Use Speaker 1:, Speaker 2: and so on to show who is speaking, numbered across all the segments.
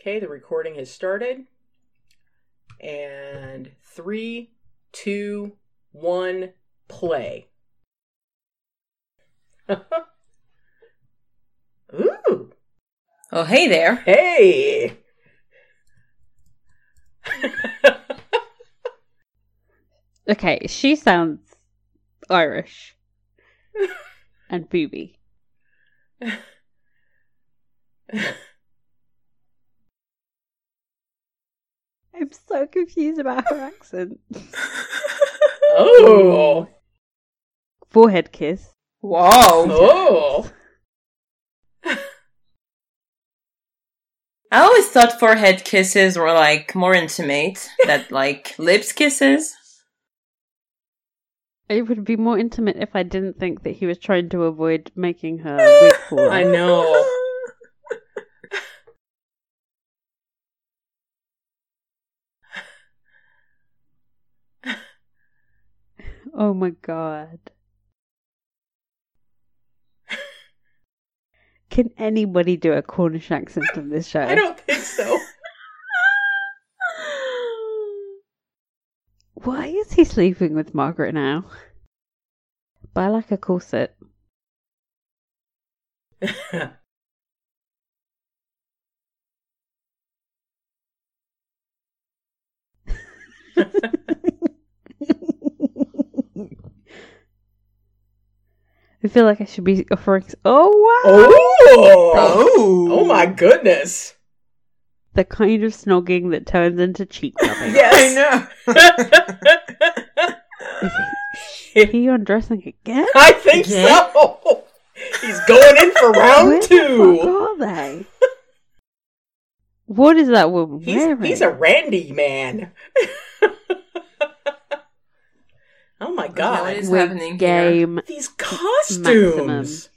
Speaker 1: Okay, the recording has started. And three, two, one, play. Ooh.
Speaker 2: Oh, hey there.
Speaker 1: Hey.
Speaker 3: Okay, she sounds Irish and booby. I'm so confused about her accent.
Speaker 1: oh.
Speaker 3: Forehead kiss.
Speaker 2: Whoa.
Speaker 1: Oh.
Speaker 2: I always thought forehead kisses were like more intimate than like lips kisses.
Speaker 3: It would be more intimate if I didn't think that he was trying to avoid making her wig fall.
Speaker 1: I know.
Speaker 3: Oh my god. Can anybody do a Cornish accent on this show?
Speaker 1: I don't think so.
Speaker 3: Why is he sleeping with Margaret now? Buy like a corset. I feel like I should be offering. Oh wow!
Speaker 1: oh.
Speaker 2: Oh.
Speaker 1: Oh my goodness.
Speaker 3: The kind of snogging that turns into cheek rubbing.
Speaker 1: Yes.
Speaker 2: I know.
Speaker 3: Is he undressing again?
Speaker 1: I think
Speaker 2: Yeah.
Speaker 1: so. He's going in for round
Speaker 3: Where the
Speaker 1: two.
Speaker 3: fuck are they? What is that woman
Speaker 1: He's,
Speaker 3: wearing?
Speaker 1: he's a Randy man. oh my god.
Speaker 2: is
Speaker 3: Wig
Speaker 2: happening here?
Speaker 3: game.
Speaker 1: These costumes.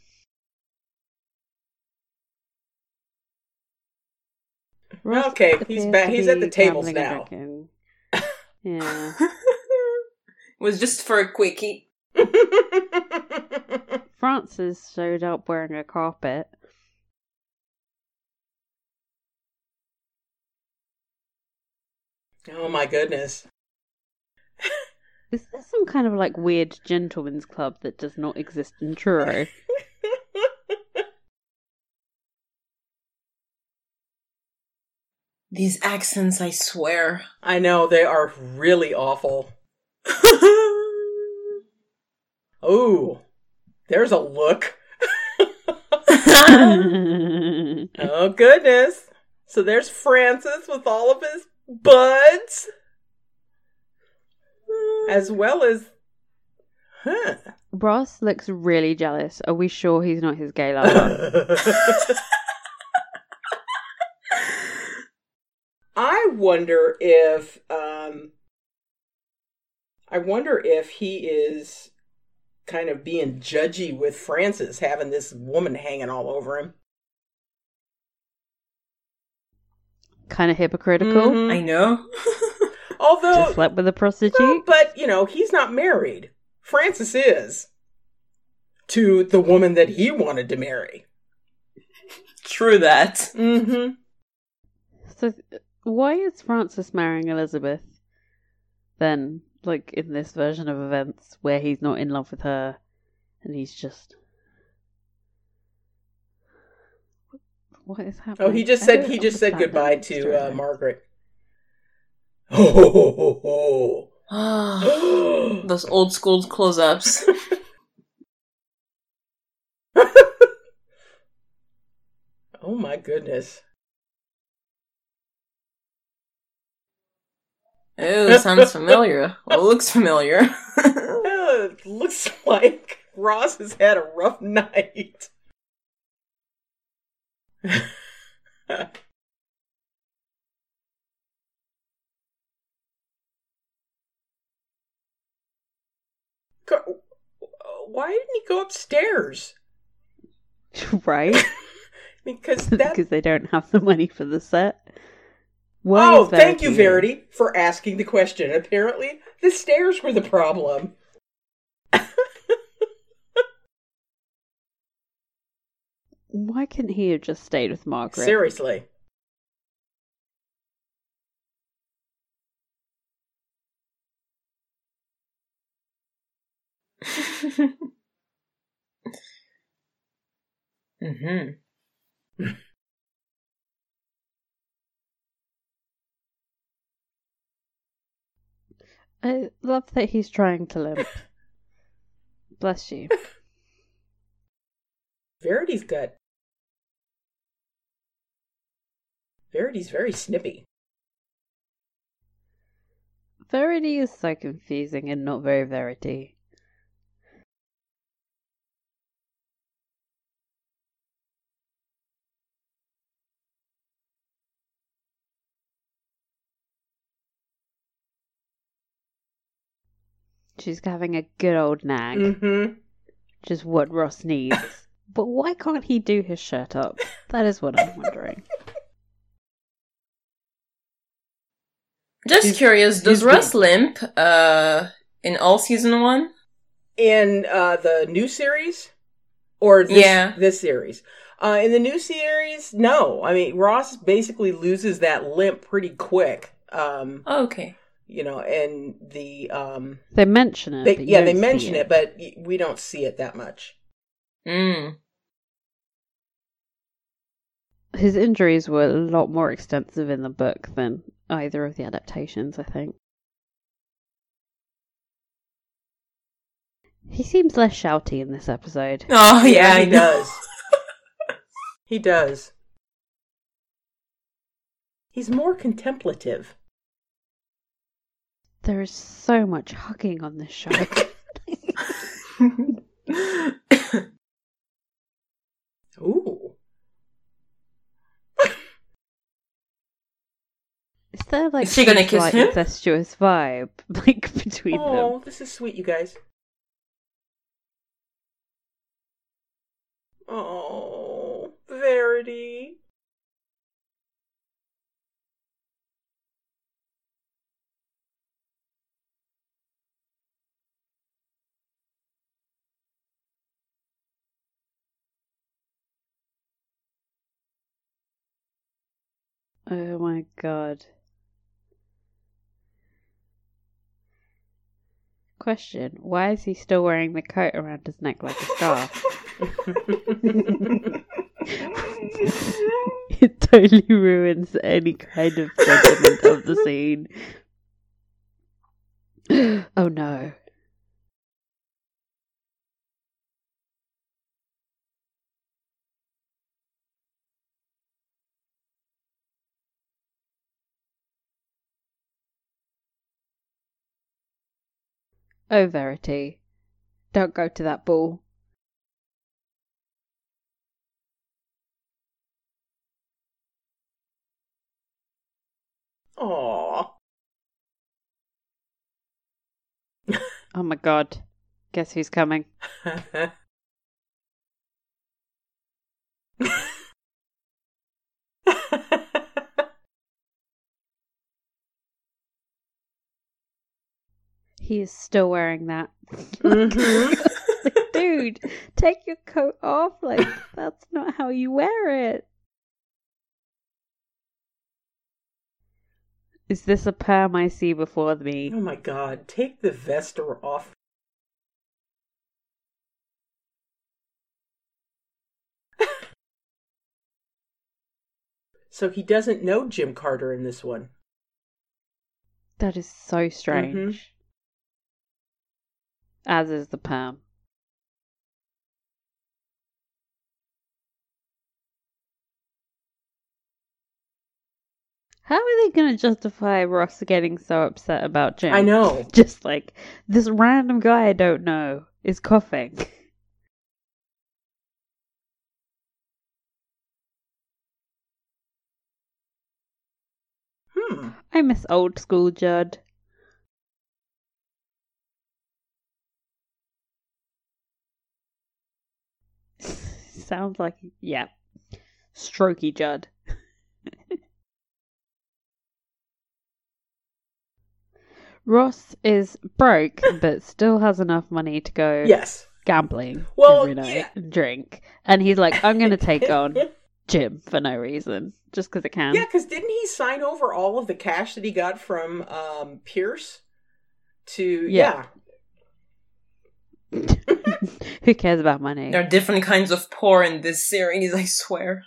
Speaker 3: Maximum.
Speaker 1: Okay, he's back- he's at the tables now.
Speaker 3: Yeah.
Speaker 2: Was just for a quickie.
Speaker 3: Francis showed up wearing a carpet.
Speaker 1: oh my goodness.
Speaker 3: Is there some kind of like weird gentleman's club that does not exist in Truro?
Speaker 2: These accents, I swear.
Speaker 1: I know they are really awful. Oh, there's a look. Oh goodness. So there's Francis with all of his buds. As well as Huh.
Speaker 3: Ross looks really jealous. Are we sure he's not his gay lover?
Speaker 1: I wonder if um I wonder if he is kind of being judgy with Francis having this woman hanging all over him.
Speaker 3: kind of hypocritical.
Speaker 1: Mhm.
Speaker 2: I know.
Speaker 1: Although
Speaker 3: Just slept with a prostitute.
Speaker 1: Well, but you know, he's not married. Francis is to the woman that he wanted to marry.
Speaker 2: True that.
Speaker 1: Mm-hmm.
Speaker 3: So, why is Francis marrying Elizabeth then, like in this version of events where he's not in love with her and he's just. What is happening?
Speaker 1: Oh, he just said he just said goodbye to uh. Margaret. Oh, ho, ho, ho,
Speaker 2: Those old school close ups.
Speaker 1: oh my goodness.
Speaker 2: Ew, sounds familiar. Well, looks familiar.
Speaker 1: It looks like Ross has had a rough night. Go- Why didn't he go upstairs?
Speaker 3: right?
Speaker 1: Because that.
Speaker 3: because they don't have the money for the set. Why
Speaker 1: oh, thank you? Verity, for asking the question. Apparently, the stairs were the problem.
Speaker 3: Why couldn't he have just stayed with Margaret?
Speaker 1: Seriously.
Speaker 2: Mm-hmm.
Speaker 3: I love that he's trying to limp. Bless you.
Speaker 1: Verity's good. Verity's very snippy.
Speaker 3: Verity is so confusing and not very Verity. She's having a good old nag,
Speaker 1: Mm-hmm.
Speaker 3: which is what Ross needs. but why can't he do his shirt up? That is what I'm wondering.
Speaker 2: Just
Speaker 1: He's-
Speaker 2: curious, does
Speaker 1: he's
Speaker 2: Russ
Speaker 1: big.
Speaker 2: limp uh, in all season one?
Speaker 1: In uh, the new series, or this,
Speaker 2: Yeah.
Speaker 1: this series. Uh, in the new series, no. I mean, Ross basically loses that limp pretty quick. Um,
Speaker 2: Oh, okay.
Speaker 1: You know, and the um,
Speaker 3: They mention it.
Speaker 1: they,
Speaker 3: but
Speaker 1: yeah, they mention it, but we don't see it that much.
Speaker 2: Mm.
Speaker 3: His injuries were a lot more extensive in the book than either of the adaptations, I think. He seems less shouty in this episode.
Speaker 2: Oh, yeah,
Speaker 1: he does. he does. He's more contemplative.
Speaker 3: There is so much hugging on this show.
Speaker 1: Ooh.
Speaker 3: Is there like
Speaker 2: Is she gonna kiss
Speaker 3: slight
Speaker 2: him?
Speaker 3: incestuous vibe like between
Speaker 1: Oh,
Speaker 3: them?
Speaker 1: this is sweet, you guys. Oh, Verity.
Speaker 3: Oh my god. Question: Why is he still wearing the coat around his neck like a scarf? it totally ruins any kind of sentiment of the scene. oh no. Oh, Verity. Don't go to that ball.
Speaker 1: Aw.
Speaker 3: Oh my god. Guess who's coming? He is still wearing that.
Speaker 1: Mhm.
Speaker 3: Like, dude, take your coat off. Like, that's not how you wear it. Is this a perm I see before me?
Speaker 1: oh my god, take the vest off. so he doesn't know Jim Carter in this one.
Speaker 3: That is so strange. As is the perm. How are they going to justify Ross getting so upset about Jim?
Speaker 1: I know.
Speaker 3: Just like this random guy I don't know is coughing.
Speaker 1: Hmm.
Speaker 3: I miss old school Judd. Sounds like yeah, strokey Judd. Ross is broke, but still has enough money to go
Speaker 1: Yes.
Speaker 3: gambling
Speaker 1: Well,
Speaker 3: every night
Speaker 1: yeah.
Speaker 3: and drink. And he's like, I'm going to take on Jim for no reason, just because it can.
Speaker 1: Yeah, because didn't he sign over all of the cash that he got from um, Pierce to?
Speaker 3: Yeah.
Speaker 1: Yeah.
Speaker 3: Who cares about money?
Speaker 2: There are different kinds of poor in this series, I swear.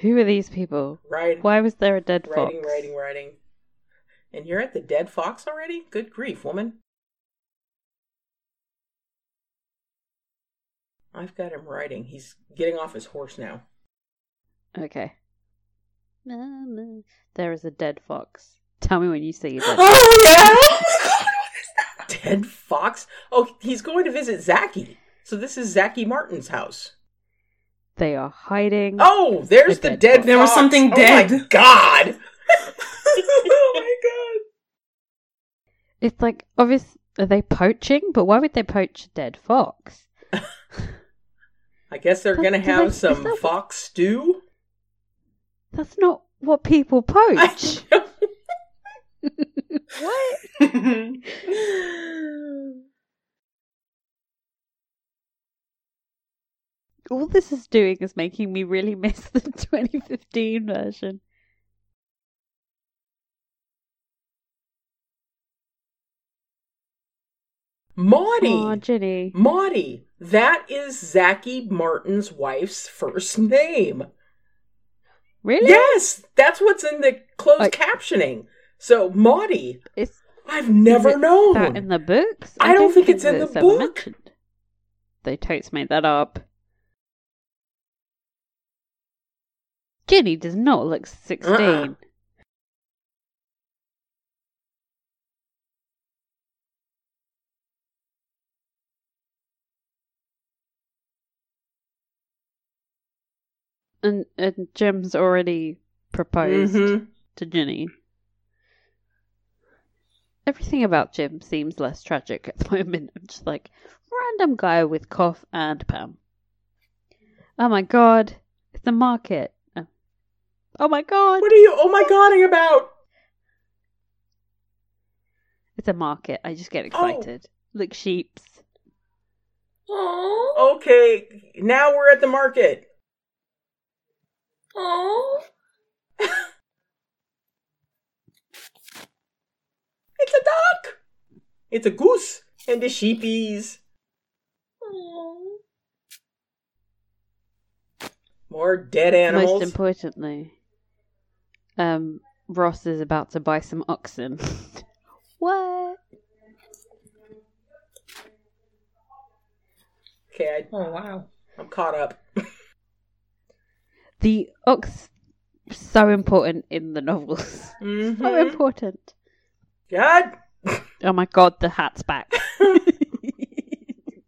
Speaker 3: Who are these people?
Speaker 1: Right.
Speaker 3: Why was there a dead fox?
Speaker 1: Writing, writing, writing. And you're at the dead fox already? Good grief, woman. I've got him riding. He's getting off his horse now.
Speaker 3: Okay. There is a dead fox. Tell me when you see it.
Speaker 2: Oh yeah! Oh my god, what is that?
Speaker 1: Dead fox? Oh, he's going to visit Zacky. So this is Zacky Martin's house.
Speaker 3: They are hiding.
Speaker 1: Oh, there's
Speaker 3: A
Speaker 1: the
Speaker 3: dead
Speaker 1: dead
Speaker 3: fox.
Speaker 2: There was
Speaker 1: fox.
Speaker 2: something
Speaker 1: Oh
Speaker 2: dead.
Speaker 1: my god! oh my god!
Speaker 3: It's like obvious. Are they poaching? But why would they poach a dead fox?
Speaker 1: I guess they're gonna
Speaker 3: do they-
Speaker 1: have some
Speaker 3: that-
Speaker 1: fox stew.
Speaker 3: That's not what people poach. What? All this is doing is making me really miss the 2015 version.
Speaker 1: Maudie.
Speaker 3: Jinny.
Speaker 1: Maudie. That is Zacky Martin's wife's first name.
Speaker 3: Really?
Speaker 1: Yes, that's what's in the closed
Speaker 3: Like-
Speaker 1: captioning. So Maudie, I've never
Speaker 3: is it
Speaker 1: known.
Speaker 3: that in the books?
Speaker 1: I don't think it's in the book.
Speaker 3: mentioned. They totes made that up. Jinny does not look 16.
Speaker 1: Uh-uh.
Speaker 3: And, and Jim's already proposed
Speaker 1: Mhm.
Speaker 3: to Jinny. Everything about Jim seems less tragic at the moment. I'm just like, random guy with cough and Pam. Oh my god, it's a market. Oh, oh my god,
Speaker 1: What are you oh my godding about?
Speaker 3: it's a market. I just get
Speaker 1: Oh.
Speaker 3: excited. Look, sheeps.
Speaker 2: Oh,
Speaker 1: Okay, now we're at the market.
Speaker 2: oh.
Speaker 1: It's a duck. It's a goose and the sheepies. More dead animals.
Speaker 3: Most importantly, um, Ross is about to buy some oxen. what?
Speaker 1: okay, I,
Speaker 2: Oh wow.
Speaker 1: I'm caught up.
Speaker 3: The ox so important in the novels. So
Speaker 1: Mhm.
Speaker 3: important.
Speaker 1: God.
Speaker 3: Oh my god, the hat's back.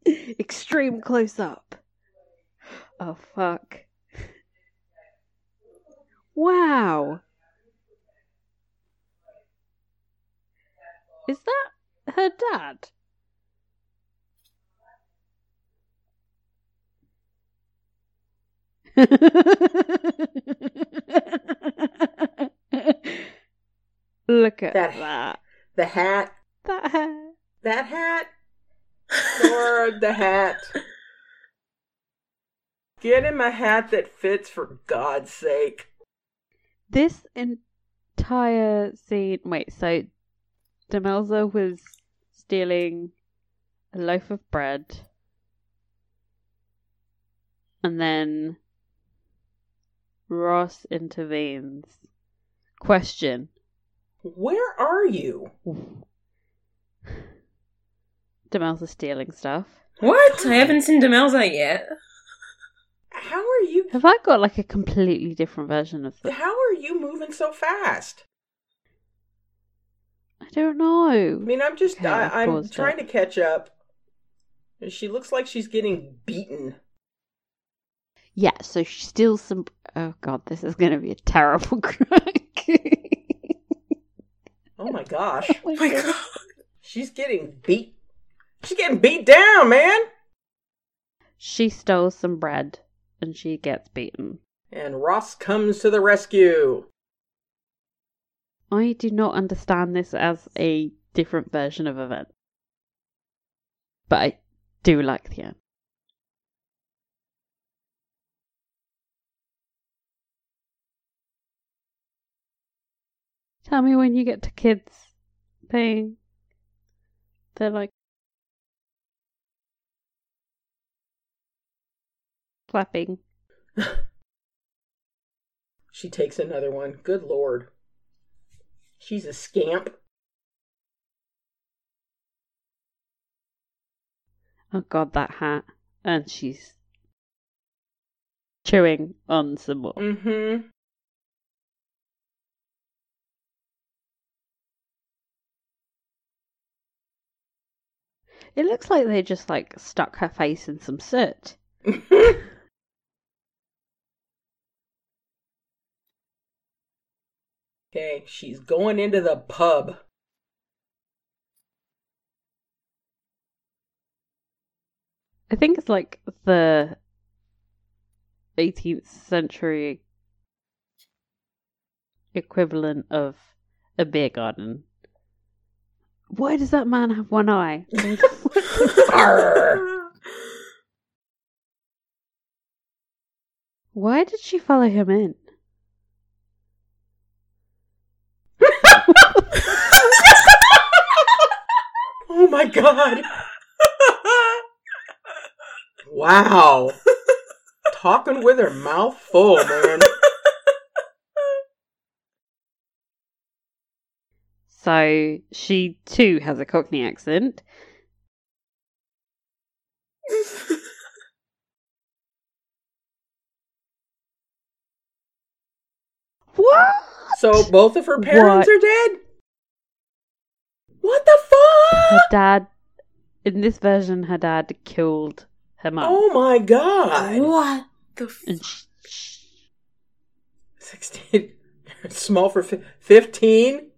Speaker 3: Extreme close up. Oh fuck. Wow. Is that her dad? Look at
Speaker 1: That-
Speaker 3: that.
Speaker 1: The hat.
Speaker 3: That hair.
Speaker 1: That hat. Or the hat. Get him a hat that fits for God's sake.
Speaker 3: This entire scene. Wait, so Demelza was stealing a loaf of bread, and then Ross intervenes. Question:
Speaker 1: Where are you?
Speaker 3: Demelza stealing stuff.
Speaker 2: What? I haven't seen Demelza yet.
Speaker 1: How are you
Speaker 3: Have I got like a completely different version of the?
Speaker 1: how are you moving so fast?
Speaker 3: I don't know.
Speaker 1: I mean, I'm just
Speaker 3: Okay, I've
Speaker 1: I, I'm trying
Speaker 3: it.
Speaker 1: to catch up. She looks like she's getting beaten.
Speaker 3: Yeah, so she steals some. Oh god, this is going to be a terrible crack.
Speaker 1: Oh my gosh.
Speaker 3: Oh
Speaker 2: my god.
Speaker 1: She's getting beat. She's getting beat down, man.
Speaker 3: She stole some bread and she gets beaten.
Speaker 1: And Ross comes to the rescue.
Speaker 3: I do not understand this as a different version of event. But I do like the end. Tell me when you get to kids thing. They're like clapping.
Speaker 1: She takes another one. Good lord. She's a scamp.
Speaker 3: Oh god, that hat. And she's chewing on some more.
Speaker 1: Mm-hmm.
Speaker 3: It looks like they just like stuck her face in some soot.
Speaker 1: okay, she's going into the pub.
Speaker 3: I think it's like the 18th century equivalent of a beer garden. Why does that man have one eye? Why did she follow him in?
Speaker 1: oh my god. wow. Talking with her mouth full, man.
Speaker 3: So she too has a Cockney accent. What?
Speaker 1: So both of her parents
Speaker 3: What?
Speaker 1: are dead? What the fuck?
Speaker 3: Her dad, in this version, her dad killed her mum.
Speaker 1: Oh my god.
Speaker 2: what the f-
Speaker 3: And she, she-
Speaker 1: 16. Small for 15?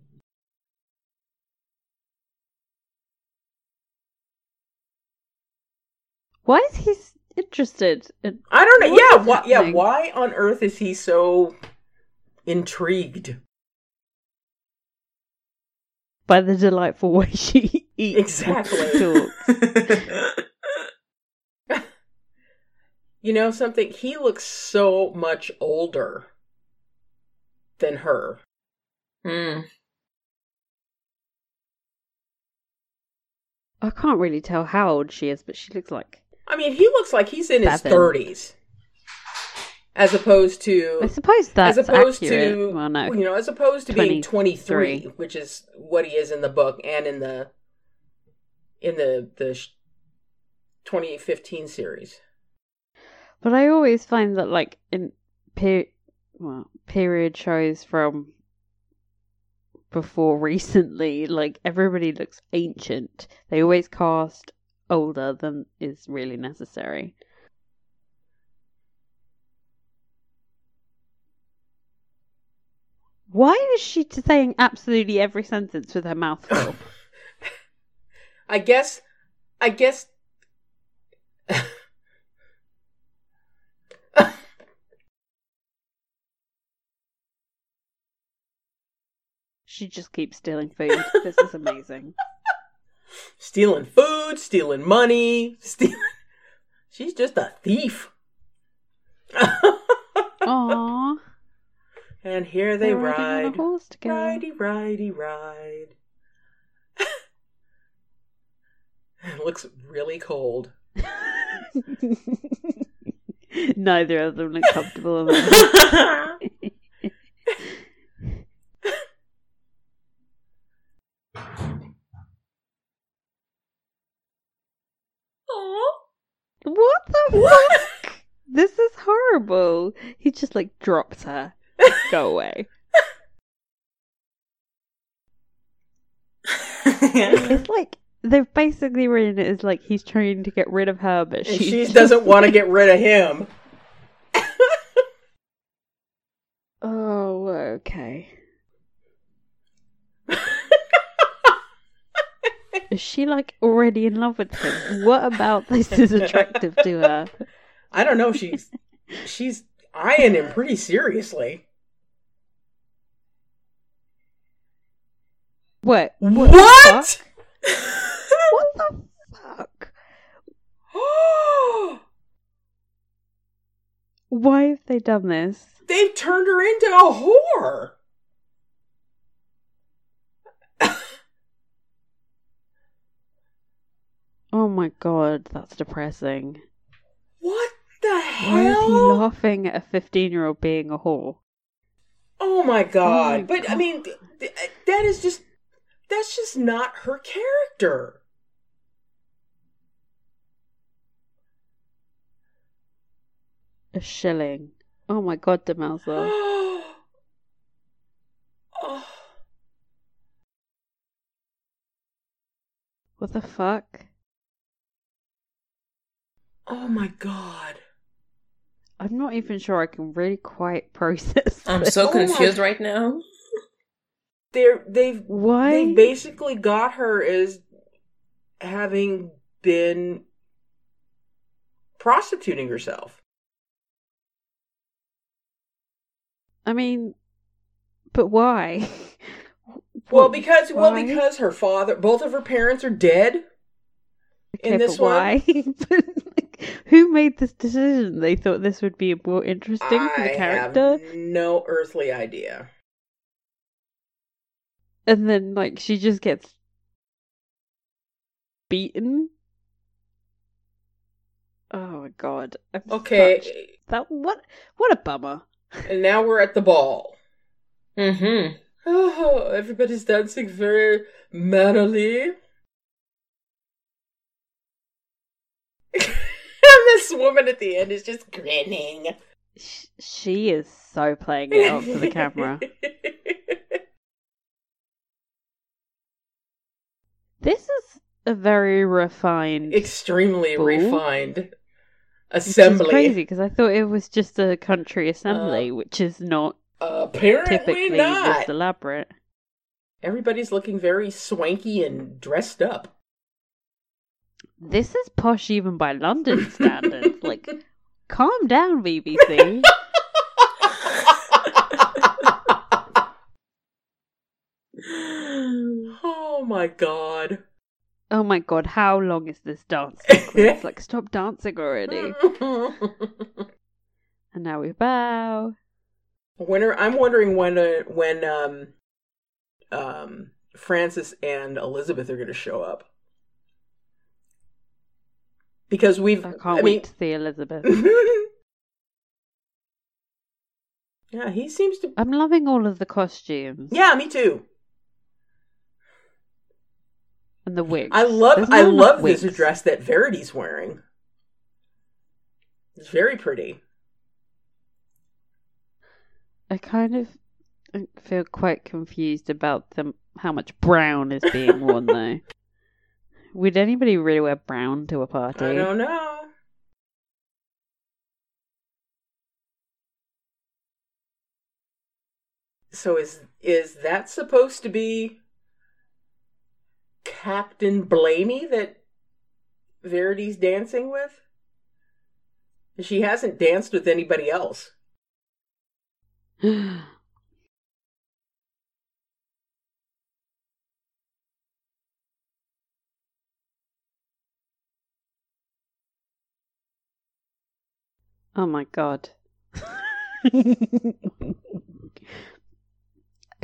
Speaker 3: why is he interested in
Speaker 1: I don't know. Yeah,
Speaker 3: is
Speaker 1: why, yeah, why on earth is he so intrigued?
Speaker 3: By the delightful way she eats?
Speaker 1: Exactly.
Speaker 3: and talks?
Speaker 1: You know something? He looks so much older than her.
Speaker 2: Mm.
Speaker 3: I can't really tell how old she is, but she looks like.
Speaker 1: I mean, he looks like he's in his 30s. As opposed to
Speaker 3: I suppose that's
Speaker 1: as opposed
Speaker 3: accurate.
Speaker 1: to
Speaker 3: well, no,
Speaker 1: you know, as opposed to being 23,
Speaker 3: 23.
Speaker 1: which is what he is in the book and in the in the the 2015 series.
Speaker 3: But I always find that, like in per- well, period shows from before recently, like everybody looks ancient. They always cast older than is really necessary. Why is she saying absolutely every sentence with her mouth full?
Speaker 1: I guess I guess
Speaker 3: she just keeps stealing food. This is amazing.
Speaker 1: stealing food, stealing money, stealing She's just a thief.
Speaker 3: Aww.
Speaker 1: And here they
Speaker 3: They're
Speaker 1: ride.
Speaker 3: a horse together.
Speaker 1: Ridey, ridey, ride. it looks really cold.
Speaker 3: Neither of them look comfortable in that. What the fuck? This is horrible. He just like drops her. Go away. It's like they've basically written it as like he's trying to get rid of her, but she
Speaker 1: she doesn't want to get rid of him.
Speaker 3: Oh, okay. Is she like already in love with him? What about this is attractive to her?
Speaker 1: I don't know. She's she's eyeing him pretty seriously.
Speaker 3: What?
Speaker 1: What?
Speaker 3: the fuck? What the fuck? Why have they done this?
Speaker 1: They've turned her into a whore.
Speaker 3: Oh my god, that's depressing.
Speaker 1: What the hell?
Speaker 3: Why is he laughing at a 15 year old being a whore?
Speaker 1: Oh my god.
Speaker 3: Oh my
Speaker 1: but I mean th- th- that is just that's just not her character.
Speaker 3: A shilling. Oh my god, Demelza.
Speaker 1: oh.
Speaker 3: What the fuck?
Speaker 1: Oh my god.
Speaker 3: I'm not even sure I can really quite process.
Speaker 2: I'm
Speaker 3: this.
Speaker 2: so
Speaker 1: Oh my-
Speaker 2: confused right now.
Speaker 1: They're they've
Speaker 3: Why?
Speaker 1: they basically got her as having been prostituting herself.
Speaker 3: I mean, but why?
Speaker 1: Well, because well because her father both of her parents are dead.
Speaker 3: Okay,
Speaker 1: in this
Speaker 3: but why? But, who made this decision? They thought this would be more interesting for the character,
Speaker 1: have no earthly idea.
Speaker 3: And then like she just gets beaten. Oh my god! I'm
Speaker 1: Okay,
Speaker 3: such- that what? What a bummer.
Speaker 1: and now we're at the ball.
Speaker 2: Mm-hmm.
Speaker 1: Oh, everybody's dancing very and this woman at the end is just grinning.
Speaker 3: She is so playing it up for the camera. This is a very refined
Speaker 1: Extremely
Speaker 3: Bull.
Speaker 1: refined assembly.
Speaker 3: crazy because I thought it was just a country uh, assembly, which is not
Speaker 1: Apparently
Speaker 3: typically
Speaker 1: not.
Speaker 3: this elaborate.
Speaker 1: Everybody's looking very swanky and dressed up.
Speaker 3: This is posh even by London standards. like, calm down, BBC.
Speaker 1: oh my god.
Speaker 3: oh my god, how long is this dance sequence? like, stop dancing already. And now we bow.
Speaker 1: when are, I'm wondering when uh, when um um Francis and Elizabeth are going to show up. Because we've
Speaker 3: I can't
Speaker 1: I
Speaker 3: wait
Speaker 1: mean
Speaker 3: to see Elizabeth.
Speaker 1: Yeah, he seems to
Speaker 3: I'm loving all of the costumes
Speaker 1: Yeah, me too.
Speaker 3: And the wigs.
Speaker 1: I love I love this dress that Verity's wearing. It's very pretty.
Speaker 3: I kind of feel quite confused about them how much brown is being worn though. Would anybody really wear brown to a party?
Speaker 1: I don't know. So is is that supposed to be Captain Blamey that Verity's dancing with? She hasn't danced with anybody else.
Speaker 3: oh my god.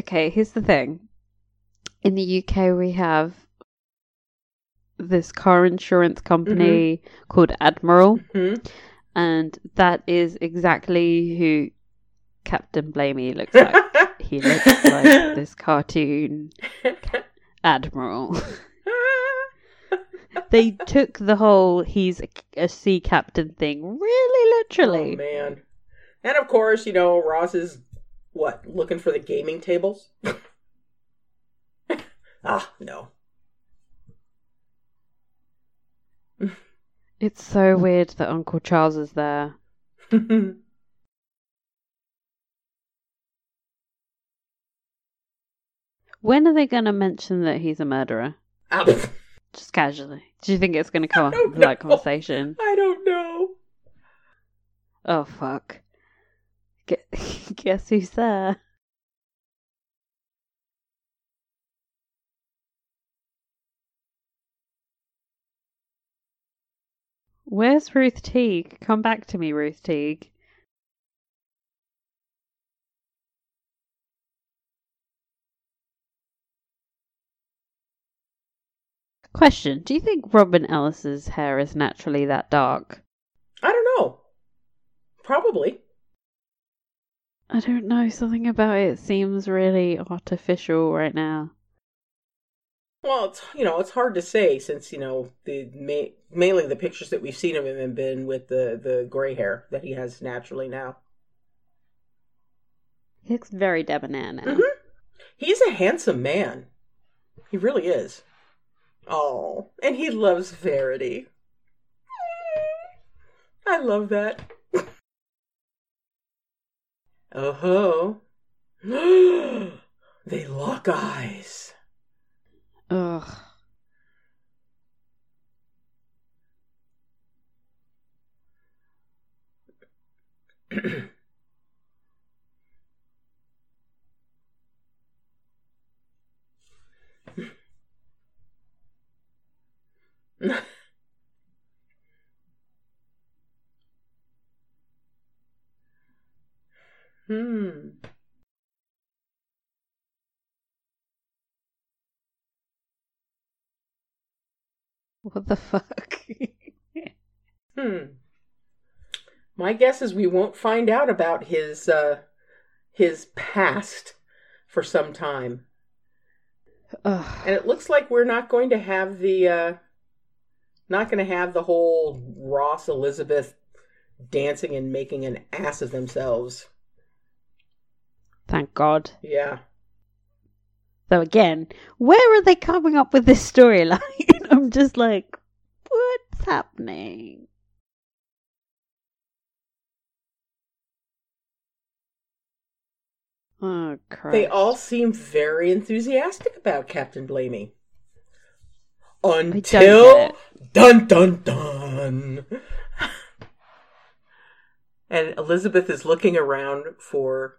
Speaker 3: okay, here's the thing. In the UK, we have this car insurance company called Admiral,
Speaker 1: Hmm?
Speaker 3: and that is exactly who Captain Blamey looks like. he looks like this cartoon admiral. they took the whole he's a, a sea captain thing really literally.
Speaker 1: Oh man. And of course, you know, Ross is what, looking for the gaming tables? ah, no.
Speaker 3: It's so weird that Uncle Charles is there. When are they going to mention that he's a murderer? Just casually. Do you think it's going to come up in that conversation?
Speaker 1: I don't know.
Speaker 3: Oh fuck. Guess who's there? Where's Ruth Teague? Come back to me, Ruth Teague. Question: Do you think Robin Ellis's hair is naturally that dark?
Speaker 1: I don't know. Probably.
Speaker 3: I don't know. Something about it seems really artificial right now.
Speaker 1: Well, it's you know it's hard to say since you know the ma- mainly the pictures that we've seen of him have been with the the gray hair that he has naturally now.
Speaker 3: He looks very debonair now.
Speaker 1: Mhm. He's a handsome man. He really is. Oh, and he loves Verity. I love that. Oh ho. they lock eyes.
Speaker 3: Ugh.
Speaker 1: hmm.
Speaker 3: What the fuck?
Speaker 1: Hmm. My guess is we won't find out about his uh his past for some time.
Speaker 3: Ugh.
Speaker 1: And it looks like we're not going to have the uh not going to have the whole Ross Elizabeth dancing and making an ass of themselves.
Speaker 3: Thank God.
Speaker 1: Yeah.
Speaker 3: Though again, where are they coming up with this storyline? I'm just like, what's happening? Oh Christ!
Speaker 1: They all seem very enthusiastic about Captain Blamey. Until dun dun dun. and Elizabeth is looking around for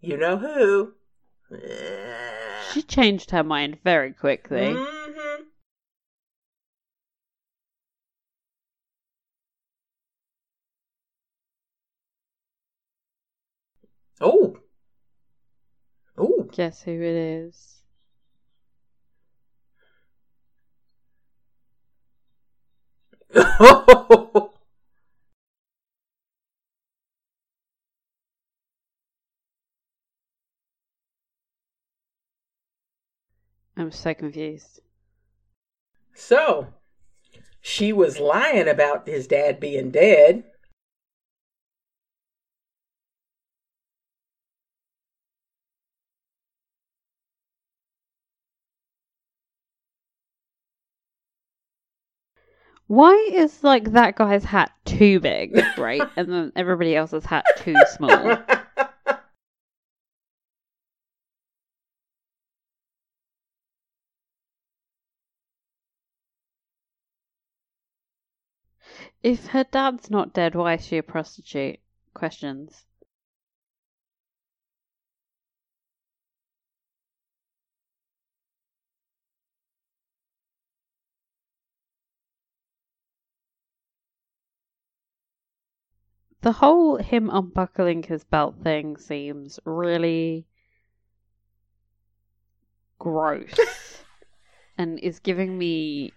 Speaker 1: you know who.
Speaker 3: She changed her mind very quickly.
Speaker 1: Mhm. Oh. Oh.
Speaker 3: Guess who it is? I'm so confused.
Speaker 1: so, she was lying about his dad being dead.
Speaker 3: Why is like that guy's hat too big, right? and then everybody else's hat too small? If her dad's not dead, why is she a prostitute? Questions. The whole him unbuckling his belt thing seems really gross and is giving me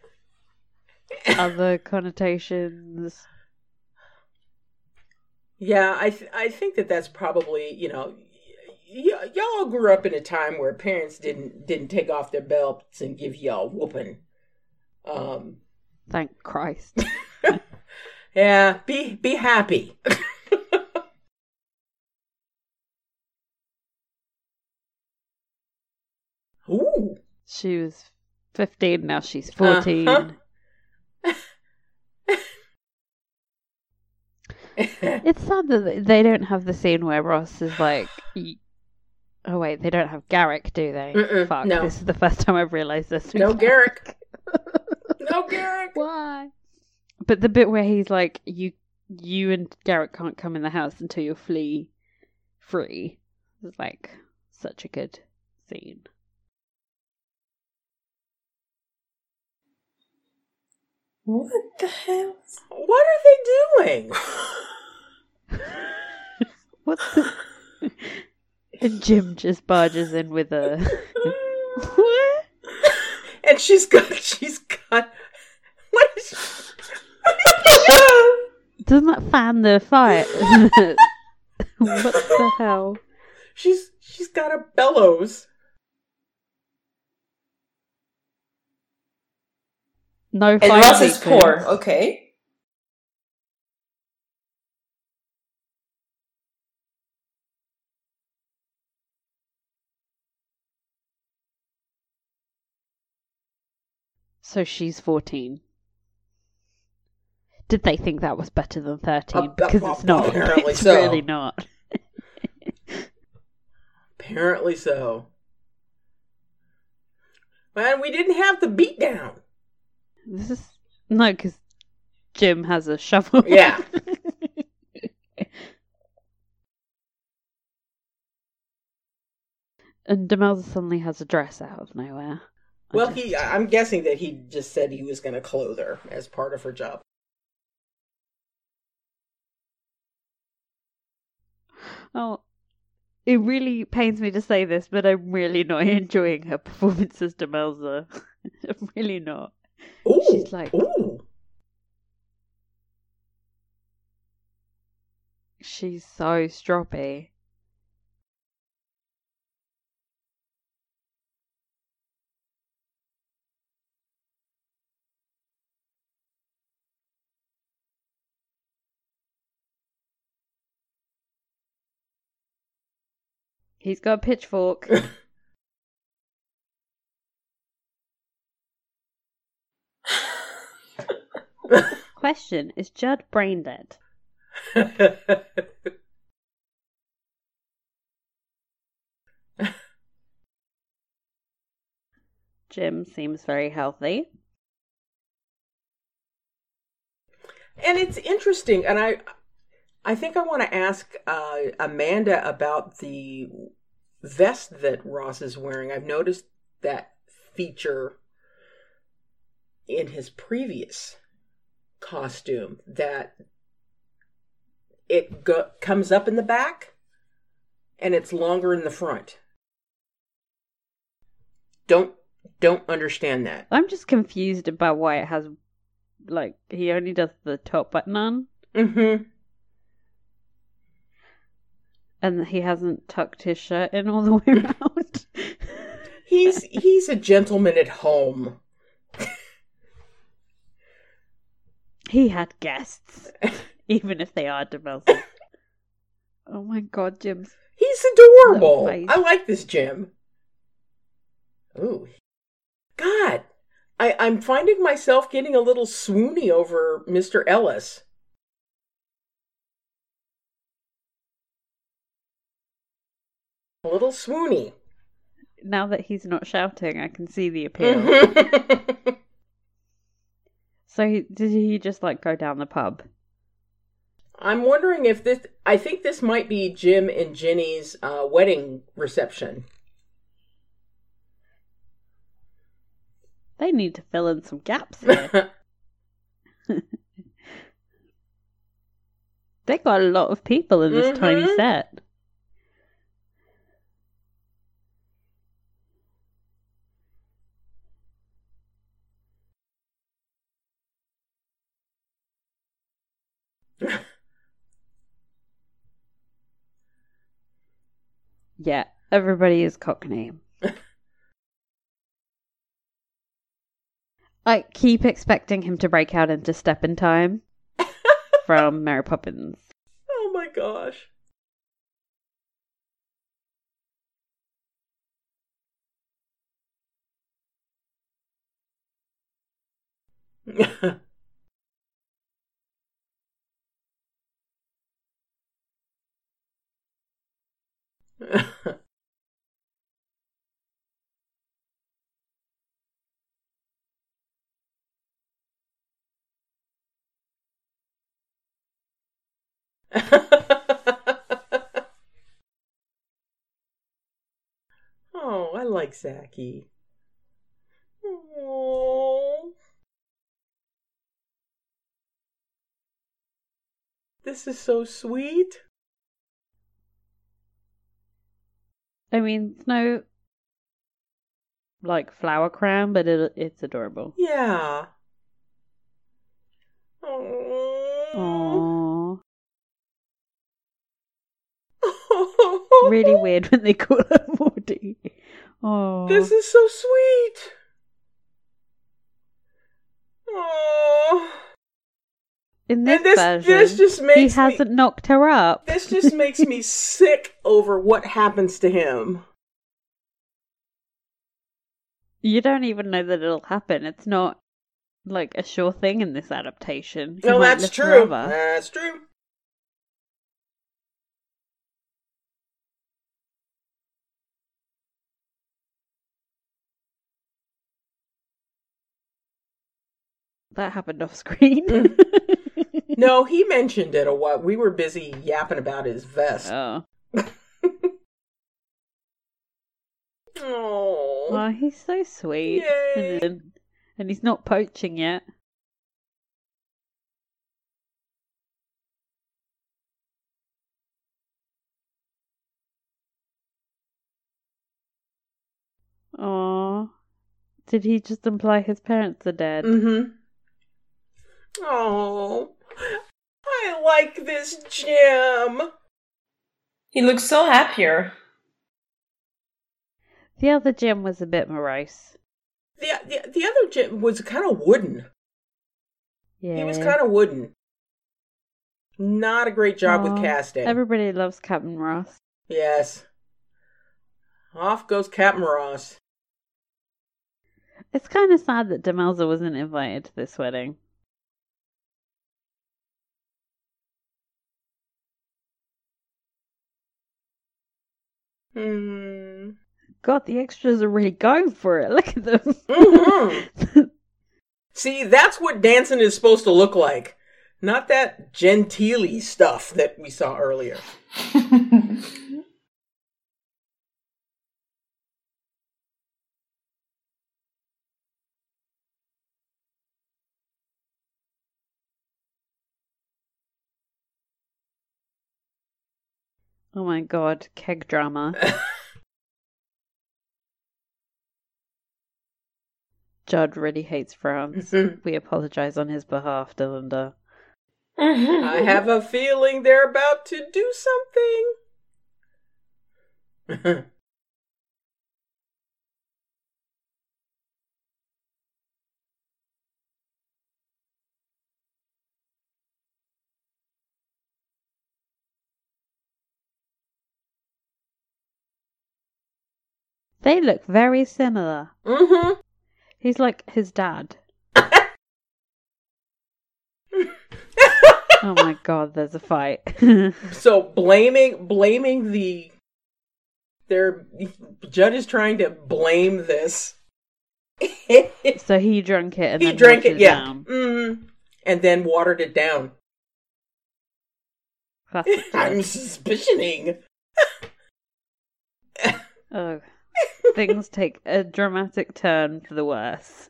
Speaker 3: other connotations.
Speaker 1: Yeah, I th- I think that that's probably you know y- y'all grew up in a time where parents didn't didn't take off their belts and give y'all whooping. Um,
Speaker 3: Thank Christ.
Speaker 1: yeah, be be happy. Ooh,
Speaker 3: She was 15, now she's 14.
Speaker 1: Uh-huh.
Speaker 3: It's sad that they don't have the scene where Ross is like, oh wait, they don't have Garrick, do they?
Speaker 1: Mm-mm,
Speaker 3: Fuck,
Speaker 1: no.
Speaker 3: this is the first time I've realised this.
Speaker 1: no Garrick, no Garrick.
Speaker 3: Why? But the bit where he's like, you, you and Garrett can't come in the house until you flee free, is like such a good scene.
Speaker 2: What the hell?
Speaker 1: What are they doing?
Speaker 3: What's the... and Jim just barges in with a what?
Speaker 1: and she's got she's got
Speaker 3: Doesn't that fan the fire? what the hell?
Speaker 1: She's she's got a bellows.
Speaker 3: No
Speaker 2: And
Speaker 3: fire.
Speaker 2: Ross is poor. Okay.
Speaker 3: So she's 14. Did they think that was better than 13?
Speaker 1: Uh,
Speaker 3: Because
Speaker 1: uh,
Speaker 3: it's not.
Speaker 1: apparently
Speaker 3: it's
Speaker 1: so.
Speaker 3: really not.
Speaker 1: Apparently so. And we didn't have the beatdown.
Speaker 3: This is. No, because Jim has a shovel.
Speaker 1: Yeah.
Speaker 3: and Demelza suddenly has a dress out of nowhere. I
Speaker 1: Well,
Speaker 3: just-
Speaker 1: he I'm guessing that he just said he was going to clothe her as part of her job.
Speaker 3: Oh, it really pains me to say this, but I'm really not enjoying her performance as Demelza. I'm really not.
Speaker 1: Ooh.
Speaker 3: She's like-
Speaker 1: Ooh.
Speaker 3: She's so stroppy. He's got a pitchfork. Question Is Jud brain dead? Jim seems very healthy.
Speaker 1: and it's interesting and i i think i want to ask uh, amanda about the vest that ross is wearing. I've noticed that feature in his previous costume that it go- comes up in the back and it's longer in the front. Don't don't understand that.
Speaker 3: I'm just confused about why it has, like, he only does the top button on,
Speaker 1: mm-hmm
Speaker 3: and he hasn't tucked his shirt in all the way around.
Speaker 1: he's he's a gentleman at home
Speaker 3: he had guests, even if they are Demelza. oh my god, Jim's.
Speaker 1: He's adorable. I like this Jim. Ooh. God. I, I'm finding myself getting a little swoony over Mr. Ellis. A little swoony.
Speaker 3: Now that he's not shouting, I can see the appeal. So he, did he just like go down the pub?
Speaker 1: I'm wondering if this. I think this might be Jim and Jinny's uh, wedding reception.
Speaker 3: They need to fill in some gaps here. they got a lot of people in this tiny
Speaker 1: Mhm.
Speaker 3: set. Yeah, everybody is Cockney. I keep expecting him to break out into Step in Time from Mary Poppins.
Speaker 1: oh my gosh. oh, I like. Oh. This is so sweet.
Speaker 3: I mean, it's no like flower crown, but it, it's adorable.
Speaker 1: Yeah.
Speaker 3: Aww. really weird when they call her Morty. Oh,
Speaker 1: this is so sweet. Aww
Speaker 3: in this,
Speaker 1: and this
Speaker 3: version,
Speaker 1: this just
Speaker 3: he
Speaker 1: makes me,
Speaker 3: hasn't knocked her up.
Speaker 1: this just makes me sick over what happens to him.
Speaker 3: You don't even know that it'll happen. It's not like a sure thing in this adaptation. He
Speaker 1: No, that's true.
Speaker 3: forever.
Speaker 1: That's true.
Speaker 3: That happened off screen. Mm.
Speaker 1: No, he mentioned it a while. We were busy yapping about his vest.
Speaker 3: oh.
Speaker 1: Oh,
Speaker 3: he's so sweet.
Speaker 1: Yay.
Speaker 3: And, and he's not poaching yet. Oh, did he just imply his parents are dead?
Speaker 1: Mm-hmm. Oh, I like this Jim.
Speaker 2: He looks so happier.
Speaker 3: The other Jim was a bit morose.
Speaker 1: The the, the other Jim was kind of wooden.
Speaker 3: Yeah,
Speaker 1: He was kind of wooden. Not a great job
Speaker 3: Aw,
Speaker 1: with casting.
Speaker 3: Everybody loves Captain Ross.
Speaker 1: Yes. Off goes Captain Ross.
Speaker 3: It's kind of sad that Demelza wasn't invited to this wedding.
Speaker 1: Hmm.
Speaker 3: God, the extras are really going for it. Look at them.
Speaker 1: Mhm. See, that's what dancing is supposed to look like. Not that genteely stuff that we saw earlier.
Speaker 3: oh my god, keg drama. Jud really hates France. We apologize on his behalf, Dylander.
Speaker 1: I have a feeling they're about to do something.
Speaker 3: They look very similar.
Speaker 1: mm-hmm.
Speaker 3: He's like his dad. Oh my god, there's a fight.
Speaker 1: So blaming blaming the their Jud is trying to blame this.
Speaker 3: so he drank it and
Speaker 1: he
Speaker 3: then
Speaker 1: drank
Speaker 3: watered
Speaker 1: it, yeah,
Speaker 3: down.
Speaker 1: mm, and then watered it down.
Speaker 3: Classic
Speaker 1: I'm suspicioning.
Speaker 3: Oh, things take a dramatic turn for the worse.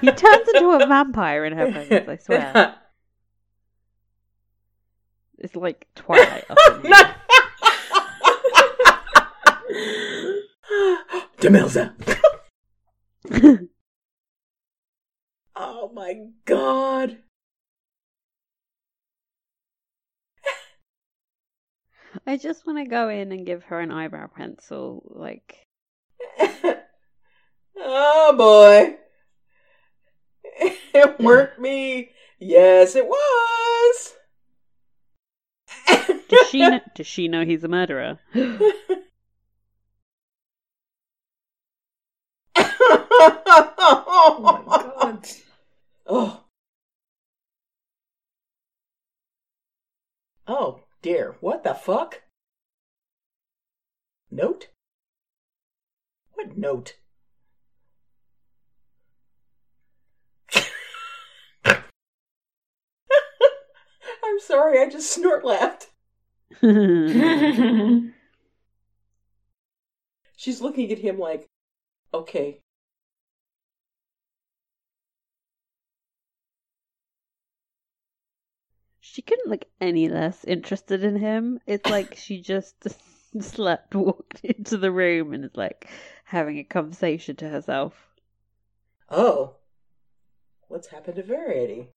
Speaker 3: He turns into a vampire in her presence, I swear. It's like Twilight.
Speaker 1: Demelza. oh my god.
Speaker 3: I just want to go in and give her an eyebrow pencil. Like,
Speaker 1: oh boy. It weren't me. Yes, it was.
Speaker 3: does she know, does she know he's a murderer?
Speaker 2: oh my god.
Speaker 1: Oh. Oh dear, what the fuck? Note? What note? I'm sorry, I just snort laughed. She's looking at him like, okay.
Speaker 3: She couldn't look any less interested in him. It's like she just slept, walked into the room, and is like having a conversation to herself.
Speaker 1: Oh. What's happened to Verity?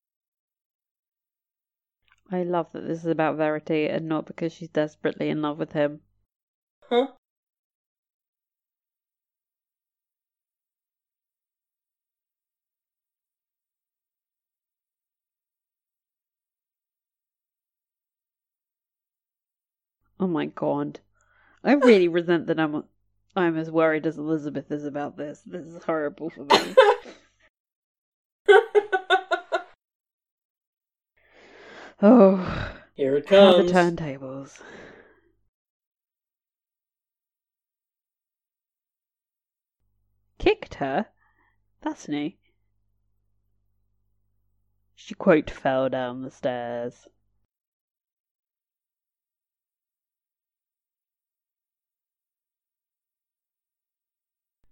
Speaker 3: I love that this is about Verity and not because she's desperately in love with him.
Speaker 1: Huh?
Speaker 3: Oh my god. I really resent that I'm I'm as worried as Elizabeth is about this. This is horrible for me. oh,
Speaker 1: Here it
Speaker 3: how the
Speaker 1: comes.
Speaker 3: turntables. Kicked her? That's new. She quote fell down the stairs.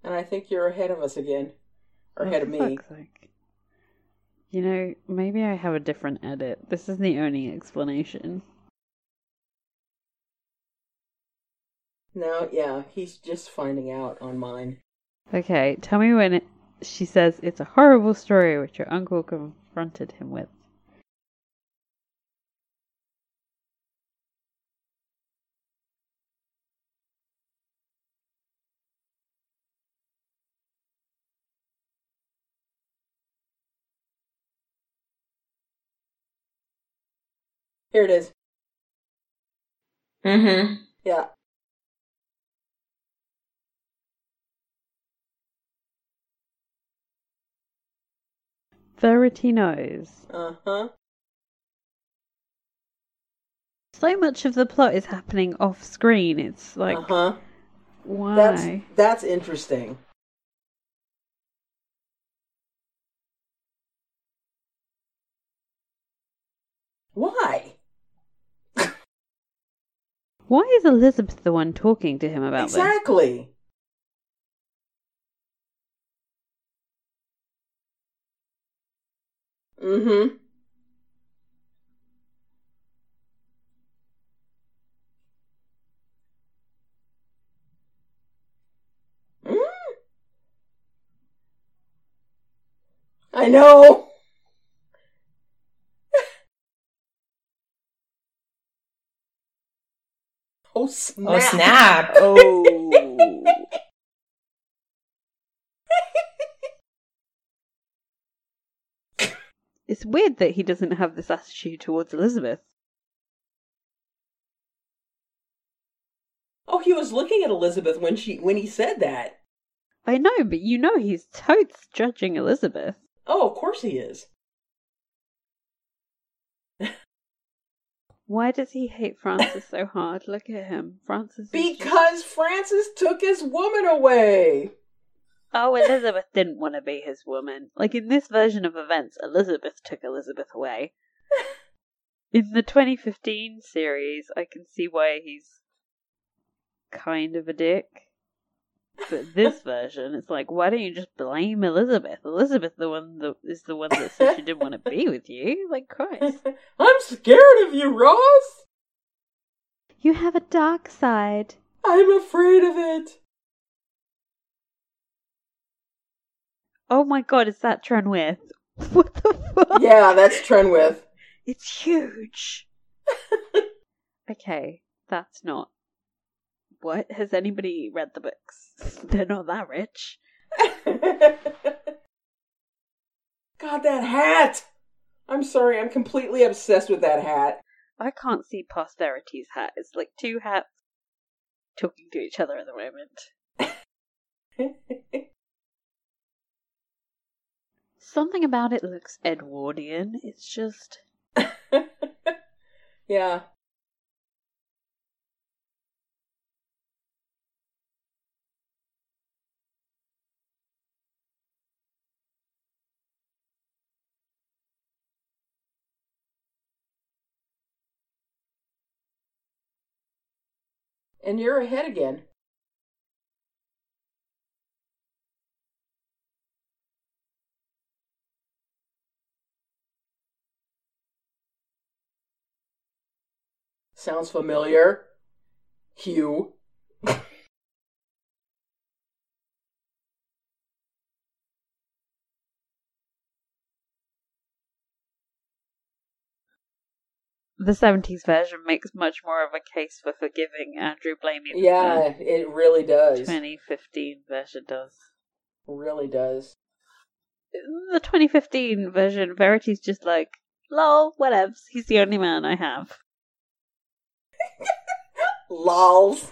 Speaker 1: And I think you're ahead of us again. Or
Speaker 3: Oh,
Speaker 1: ahead of
Speaker 3: oh,
Speaker 1: me.
Speaker 3: fuck's sake. You know, maybe I have a different edit. This is the only explanation.
Speaker 1: No, yeah, he's just finding out on mine.
Speaker 3: Okay, tell me when it, she says it's a horrible story which your uncle confronted him with.
Speaker 1: Here it is.
Speaker 2: Mm-hmm.
Speaker 1: Yeah.
Speaker 3: Verity knows.
Speaker 1: Uh huh.
Speaker 3: So much of the plot is happening off screen. It's like,
Speaker 1: Uh huh.
Speaker 3: why?
Speaker 1: That's that's interesting. Why?
Speaker 3: Why is Elizabeth the one talking to him about this?
Speaker 1: exactly. Mm-hmm. Mm. I know. Oh, oh snap!
Speaker 2: Oh snap!
Speaker 3: Oh. it's weird that he doesn't have this attitude towards Elizabeth.
Speaker 1: Oh, he was looking at Elizabeth when she when he said that.
Speaker 3: I know, but you know he's totes judging Elizabeth.
Speaker 1: Oh, of course he is.
Speaker 3: Why does he hate Francis so hard? Look at him. Francis is just-
Speaker 1: Because Francis took his woman away.
Speaker 3: Oh, Elizabeth didn't want to be his woman. Like in this version of events, Elizabeth took Elizabeth away. in the 2015 series, I can see why he's kind of a dick. But this version, it's like, why don't you just blame Elizabeth? Elizabeth, the one that is the one that said she didn't want to be with you. Like Christ,
Speaker 1: I'm scared of you, Ross.
Speaker 3: you have a dark side.
Speaker 1: I'm afraid of it.
Speaker 3: Oh my God, is that Trenwith? What the fuck?
Speaker 1: Yeah, that's Trenwith.
Speaker 3: It's huge. okay, that's not. What? Has anybody read the books? They're not that rich.
Speaker 1: God, that hat. I'm sorry, I'm completely obsessed with that hat.
Speaker 3: I can't see posterity's hat. It's like two hats talking to each other at the moment. Something about it looks Edwardian. It's just.
Speaker 1: yeah. And you're ahead again. Sounds familiar. Hugh.
Speaker 3: The 70s version makes much more of a case for forgiving Andrew Blamey.
Speaker 1: Yeah, it really does.
Speaker 3: 2015 version does.
Speaker 1: Really does.
Speaker 3: The 2015 version, Verity's just like, lol, whatevs, he's the only man I have.
Speaker 1: Lols.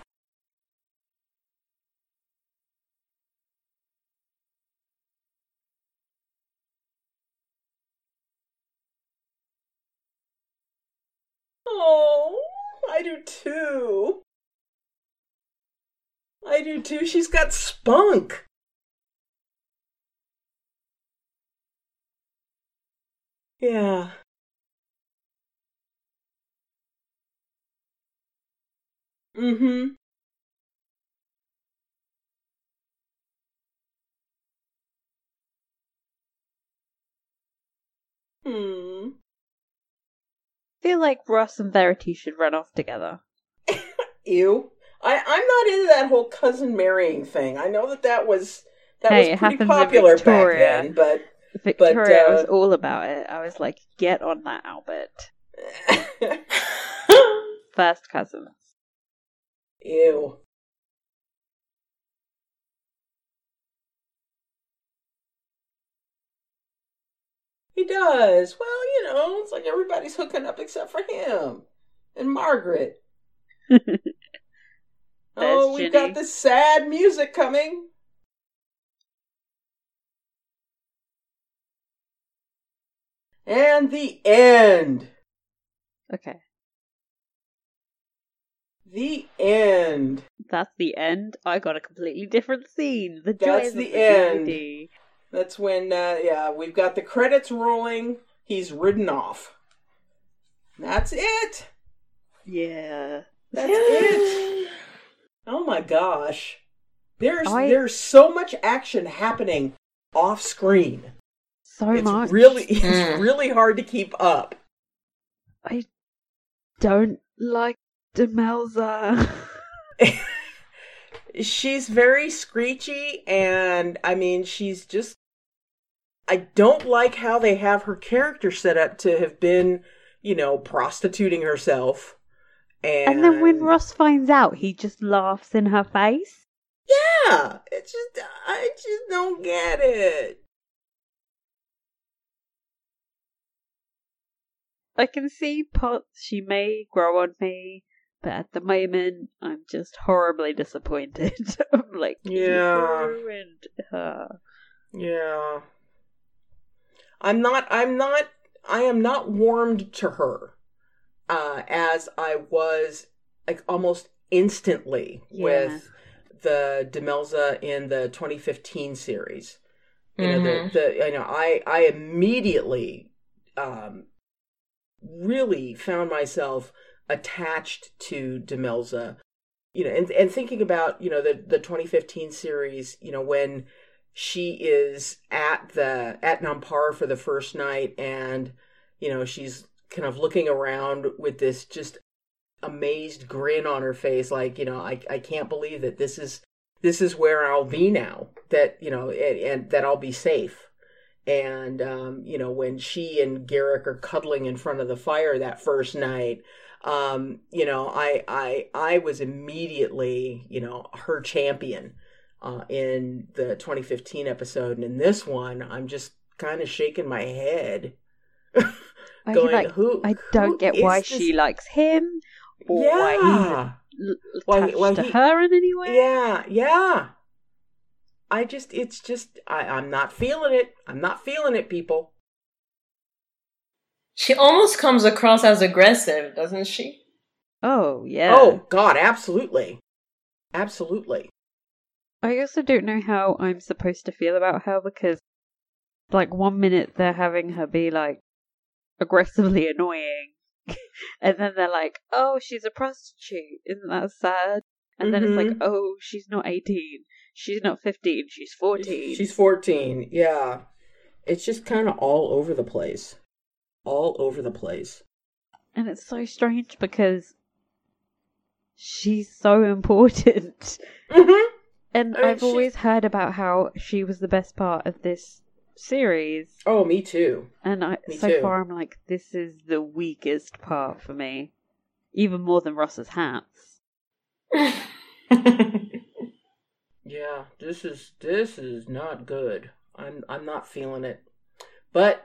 Speaker 1: Oh, I do too. I do too. She's got spunk. Yeah. Mm-hmm. Hmm.
Speaker 3: Feel like Ross and Verity should run off together.
Speaker 1: Ew. I, I'm not into that whole cousin marrying thing. I know that that was that
Speaker 3: Hey,
Speaker 1: was pretty popular back then, but
Speaker 3: Victoria
Speaker 1: uh,
Speaker 3: was all about it. I was like, get on that, Albert. First cousins.
Speaker 1: ew. He does. Well, you know, it's like everybody's hooking up except for him and Margaret. oh, we've
Speaker 3: Jinny.
Speaker 1: got the sad music coming. And the end.
Speaker 3: Okay,
Speaker 1: The end.
Speaker 3: that's the end. I got a completely different scene. The
Speaker 1: That's
Speaker 3: of
Speaker 1: the end. That's when, uh, yeah, we've got the credits rolling. He's ridden off. That's it.
Speaker 3: Yeah.
Speaker 1: That's it. Oh my gosh. There's
Speaker 3: I-
Speaker 1: there's so much action happening off screen.
Speaker 3: So
Speaker 1: it's
Speaker 3: much.
Speaker 1: really it's
Speaker 2: Mm.
Speaker 1: really hard to keep up.
Speaker 3: I don't like Demelza.
Speaker 1: she's very screechy and I mean she's just I don't like how they have her character set up to have been, you know, prostituting herself. And,
Speaker 3: and then when Ross finds out, he just laughs in her face.
Speaker 1: Yeah, it's just I just don't get it.
Speaker 3: I can see parts she may grow on me, but at the moment, I'm just horribly disappointed. I'm like, you
Speaker 1: Yeah.
Speaker 3: ruined her.
Speaker 1: Yeah. I'm not I'm not I am not warmed to her uh as I was like almost instantly
Speaker 3: Yeah.
Speaker 1: with the Demelza in the 2015 series. You know
Speaker 2: Mhm.
Speaker 1: the the you know I I immediately um really found myself attached to Demelza you know and and thinking about you know the the 2015 series you know when she is at the at Nampara for the first night and you know she's kind of looking around with this just amazed grin on her face like you know I I can't believe that this is this is where I'll be now that you know and, and that I'll be safe. And um you know when she and Garrick are cuddling in front of the fire that first night um you know I I I was immediately you know her champion uh, in the 2015 episode, and in this one, I'm just kind of shaking my head,
Speaker 3: I,
Speaker 1: going,
Speaker 3: like,
Speaker 1: "Who?
Speaker 3: I don't get
Speaker 1: is
Speaker 3: why
Speaker 1: this-
Speaker 3: she likes him, or why he's
Speaker 1: Yeah, Why- why
Speaker 3: to
Speaker 1: he-
Speaker 3: her in any way.
Speaker 1: yeah, yeah. I just, it's just, I, I'm not feeling it. I'm not feeling it, people.
Speaker 2: She almost comes across as aggressive, doesn't she?
Speaker 3: Oh yeah.
Speaker 1: Oh God, absolutely, absolutely.
Speaker 3: I also don't know how I'm supposed to feel about her because, like, one minute they're having her be like aggressively annoying, and then they're like, "Oh, she's a prostitute, isn't that sad?" And then it's like,
Speaker 1: Mhm.
Speaker 3: "Oh, she's not 18, she's not 15, she's 14."
Speaker 1: She's 14. Yeah, it's just kind of all over the place, all over the place.
Speaker 3: and it's so strange because she's so important.
Speaker 1: Mm-hmm.
Speaker 3: And
Speaker 1: I mean,
Speaker 3: I've
Speaker 1: she-
Speaker 3: always heard about how she was the best part of this series.
Speaker 1: Oh, me too.
Speaker 3: And I,
Speaker 1: Me
Speaker 3: so
Speaker 1: too.
Speaker 3: far, I'm like, this is the weakest part for me, even more than Ross's hats.
Speaker 1: Yeah, this is this is not good. I'm I'm not feeling it. But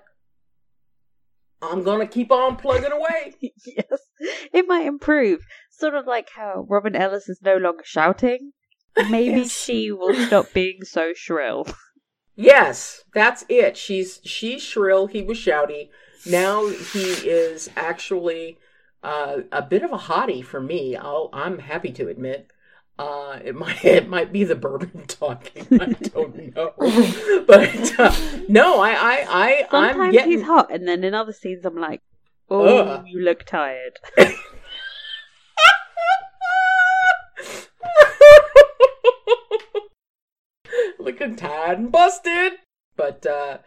Speaker 1: I'm gonna keep on plugging away.
Speaker 3: yes, it might improve. Sort of like how Robin Ellis is no longer shouting. Maybe
Speaker 1: Yes.
Speaker 3: she will stop being so shrill.
Speaker 1: Yes, that's it. She's she's shrill. He was shouty. Now he is actually uh, a bit of a hottie for me. I'll, I'm happy to admit. Uh, it might it might be the bourbon talking. I don't know, but uh, no, I I, I I'm
Speaker 3: Sometimes
Speaker 1: getting
Speaker 3: he's hot, and then in other scenes, I'm like, oh,
Speaker 1: Ugh.
Speaker 3: you look tired.
Speaker 1: Looking tired and busted. But uh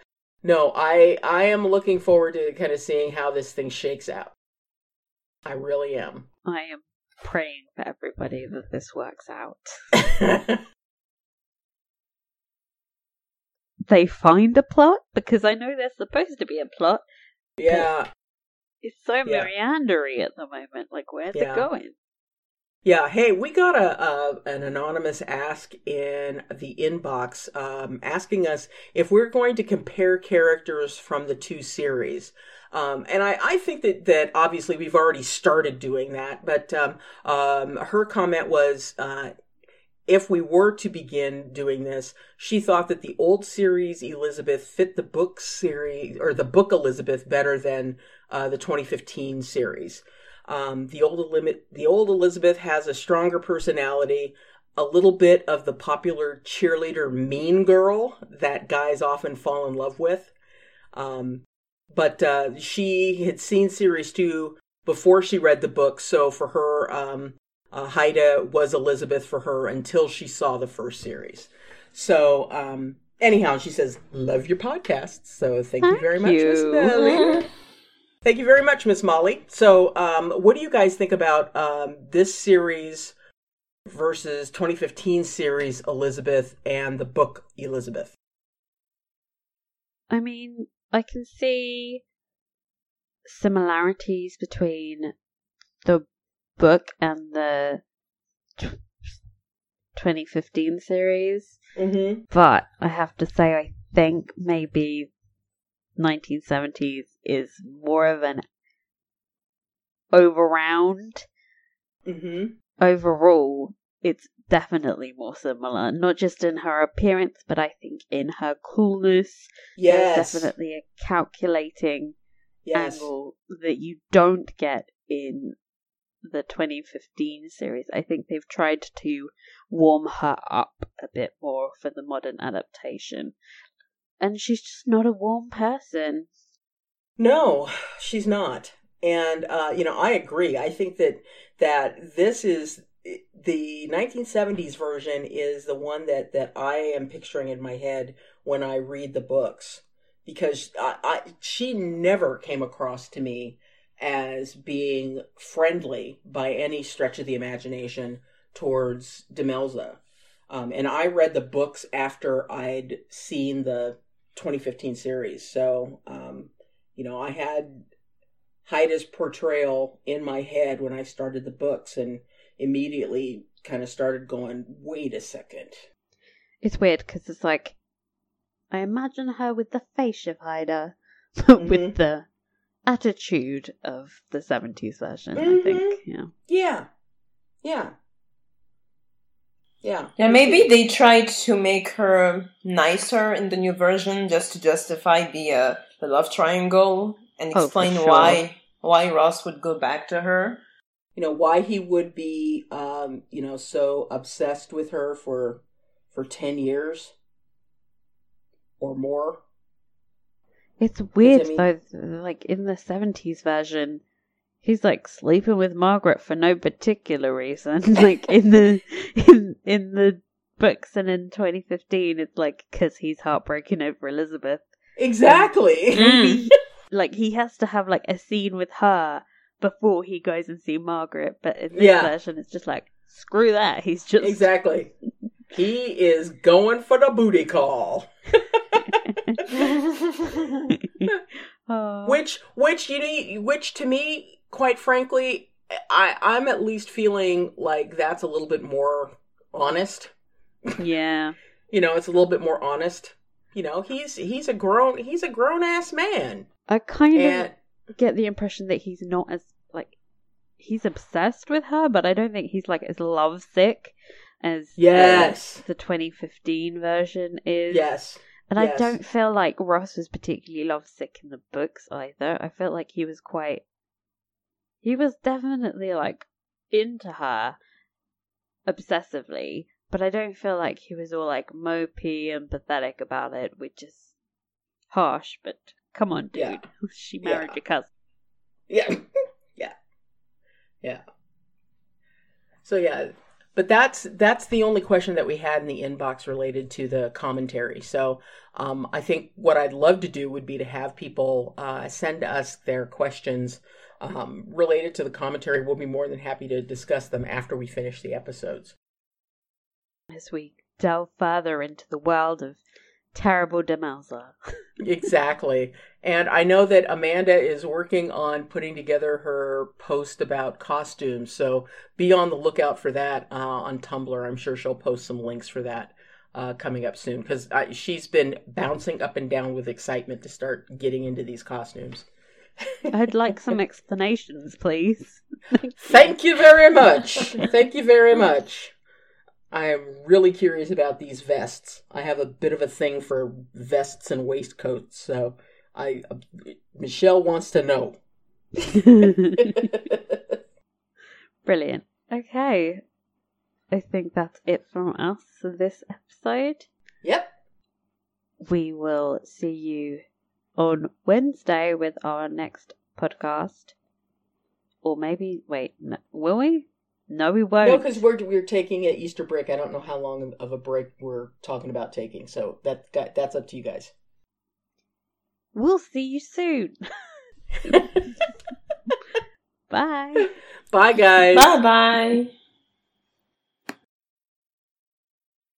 Speaker 1: no, I I am looking forward to kind of seeing how this thing shakes out. I really am.
Speaker 3: I am praying for everybody that this works out. They find a plot because I know there's supposed to be a plot.
Speaker 1: yeah.
Speaker 3: It's so
Speaker 1: Yeah.
Speaker 3: meandery at the moment. Like, where's
Speaker 1: Yeah.
Speaker 3: it going?
Speaker 1: Yeah, hey, we got a, a an anonymous ask in the inbox um, asking us if we're going to compare characters from the two series. Um, and I, I think that, that obviously we've already started doing that, but um, um, her comment was uh, if we were to begin doing this, she thought that the old series Elizabeth fit the book series or the book Elizabeth better than uh, the 2015 series. Um, the old Elim- the old Elizabeth has a stronger personality, a little bit of the popular cheerleader mean girl that guys often fall in love with. Um, but uh, she had seen series two before she read the book, so for her, um, uh, Heida was Elizabeth for her until she saw the first series. So, um, anyhow, she says, "Love your podcast." So, thank, you
Speaker 3: Thank
Speaker 1: very much, Miss
Speaker 3: you.
Speaker 1: Thank you very much, Miss Molly. So, um, what do you guys think about um, this series versus 2015 series Elizabeth and the book Elizabeth?
Speaker 3: I mean, I can see similarities between the book and the tw- 2015 series,
Speaker 1: Mm-hmm.
Speaker 3: but I have to say, I think maybe 1970s is more of an overround.
Speaker 1: Mm-hmm.
Speaker 3: Overall, it's definitely more similar, not just in her appearance, but I think in her coolness. There's
Speaker 1: Yes.
Speaker 3: definitely a calculating
Speaker 1: Yes.
Speaker 3: angle that you don't get in the 2015 series. I think they've tried to warm her up a bit more for the modern adaptation. And she's just not a warm person.
Speaker 1: No, she's not. And uh, you know, I agree. I think that that this is the 1970s version is the one that that I am picturing in my head when I read the books because I, I she never came across to me as being friendly by any stretch of the imagination towards Demelza. Um, and I read the books after I'd seen the 2015 series. So, um, you know, I had Heida's portrayal in my head when I started the books and immediately kind of started going, wait a second.
Speaker 3: It's weird because it's like, I imagine her with the face of Haida,
Speaker 1: Mhm.
Speaker 3: with the attitude of the 70s version, I
Speaker 1: Mhm.
Speaker 3: think. Yeah.
Speaker 1: Yeah. Yeah. Yeah.
Speaker 2: Yeah, maybe they tried to make her nicer in the new version just to justify the uh, the love triangle and
Speaker 3: Oh,
Speaker 2: explain
Speaker 3: sure.
Speaker 2: why why Ross would go back to her.
Speaker 1: You know, why he would be, um, you know, so obsessed with her for, for 10 years or more.
Speaker 3: It's weird
Speaker 1: I mean-
Speaker 3: though, like in the 70s version, he's like sleeping with Margaret for no particular reason. like in the in in the books and in 2015, it's like because he's heartbroken over Elizabeth.
Speaker 1: Exactly.
Speaker 2: Mm.
Speaker 3: Like he has to have like a scene with her before he goes and see Margaret. But in this
Speaker 1: Yeah.
Speaker 3: version, it's just like screw that. He's just
Speaker 1: Exactly. He is going for the booty call.
Speaker 3: Oh.
Speaker 1: which which you know which to me quite frankly i i'm at least feeling like that's a little bit more honest
Speaker 3: yeah.
Speaker 1: you know it's a little bit more honest you know he's he's a grown he's a grown ass man
Speaker 3: I kind
Speaker 1: and
Speaker 3: of get the impression that he's not as like he's obsessed with her, but I don't think he's like as lovesick as the-
Speaker 1: yes
Speaker 3: the, 2015 version is.
Speaker 1: yes
Speaker 3: And
Speaker 1: yes.
Speaker 3: I don't feel like Ross was particularly lovesick in the books either. I felt like he was quite. He was definitely like into her obsessively, but I don't feel like he was all like mopey and pathetic about it, which is harsh, but come on, dude.
Speaker 1: Yeah.
Speaker 3: She married
Speaker 1: Yeah.
Speaker 3: your cousin.
Speaker 1: Yeah. yeah. Yeah. So yeah, but that's that's the only question that we had in the inbox related to the commentary. So um, I think what I'd love to do would be to have people uh, send us their questions um, related to the commentary. We'll be more than happy to discuss them after we finish the episodes.
Speaker 3: As we delve further into the world of terrible Demelza.
Speaker 1: exactly. And I know that Amanda is working on putting together her post about costumes. So be on the lookout for that uh, on Tumblr. I'm sure she'll post some links for that uh, coming up soon because she's been bouncing up and down with excitement to start getting into these costumes.
Speaker 3: I'd like some explanations, please.
Speaker 1: Thank you very much. Thank you very much. I am really curious about these vests. I have a bit of a thing for vests and waistcoats, so I uh, Michelle wants to know.
Speaker 3: Brilliant. Okay. I think that's it from us for this episode.
Speaker 1: yep.
Speaker 3: We will see you on Wednesday with our next podcast. Or maybe, wait, no, will we? No, we won't.
Speaker 1: No, because we're we're taking an Easter break. I don't know how long of a break we're talking about taking, so that that's up to you guys.
Speaker 3: We'll see you soon. Bye.
Speaker 1: Bye, guys.
Speaker 2: Bye bye.